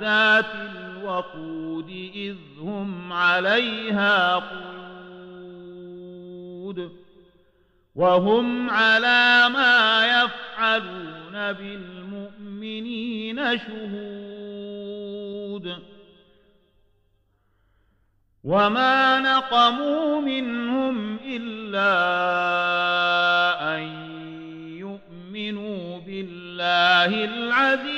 ذات الوقود إذ هم عليها قعود وهم على ما يفعلون بالمؤمنين شهود وما نقموا منهم إلا أن يؤمنوا بالله العزيز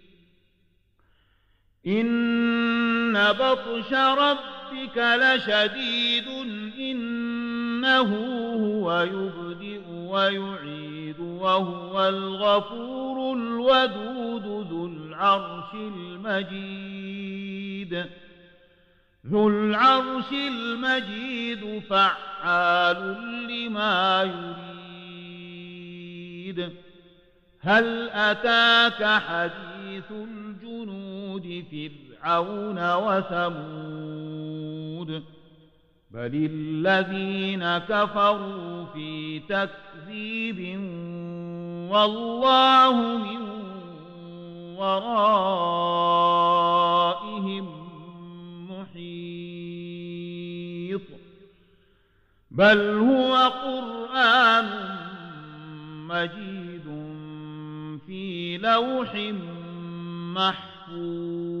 إن بطش ربك لشديد إنه هو يبدئ ويعيد وهو الغفور الودود ذو العرش المجيد ذو العرش المجيد فعال لما يريد هل أتاك حديث الجنود فرعون وثمود. بل الذين كفروا في تكذيب والله من ورائهم محيط. بل هو قرآن مجيد في لوح محفوظ.